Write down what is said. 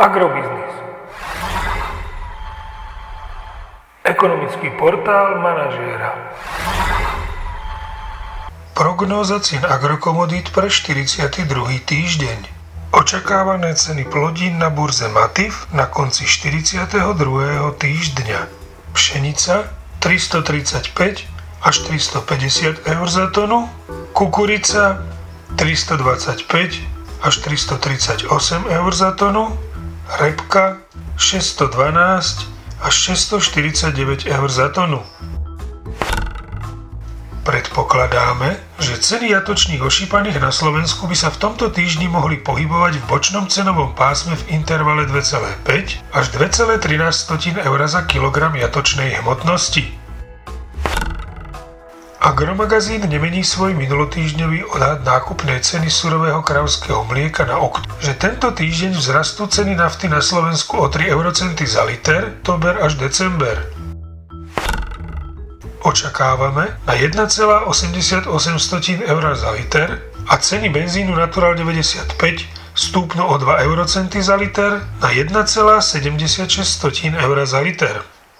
Agrobiznis. Ekonomický portál manažéra. Prognóza cien agrokomodít pre 42. týždeň. Očakávané ceny plodín na burze Matif na konci 42. týždňa. Pšenica 335 až 350 eur za tonu, kukurica 325 až 338 eur za tonu, repka 612 až 649 eur za tonu. Predpokladáme, že ceny jatočných ošípaných na Slovensku by sa v tomto týždni mohli pohybovať v bočnom cenovom pásme v intervale 2,5 až 2,13 eur za kilogram jatočnej hmotnosti. Agromagazín nemení svoj minulotýždňový odhad nákupnej ceny surového kravského mlieka na október, že tento týždeň vzrastú ceny nafty na Slovensku o 3 eurocenty za liter, tober až december. Očakávame na 1,88 eur za liter a ceny benzínu Natural 95 stúpnu o 2 eurocenty za liter na 1,76 eur za liter.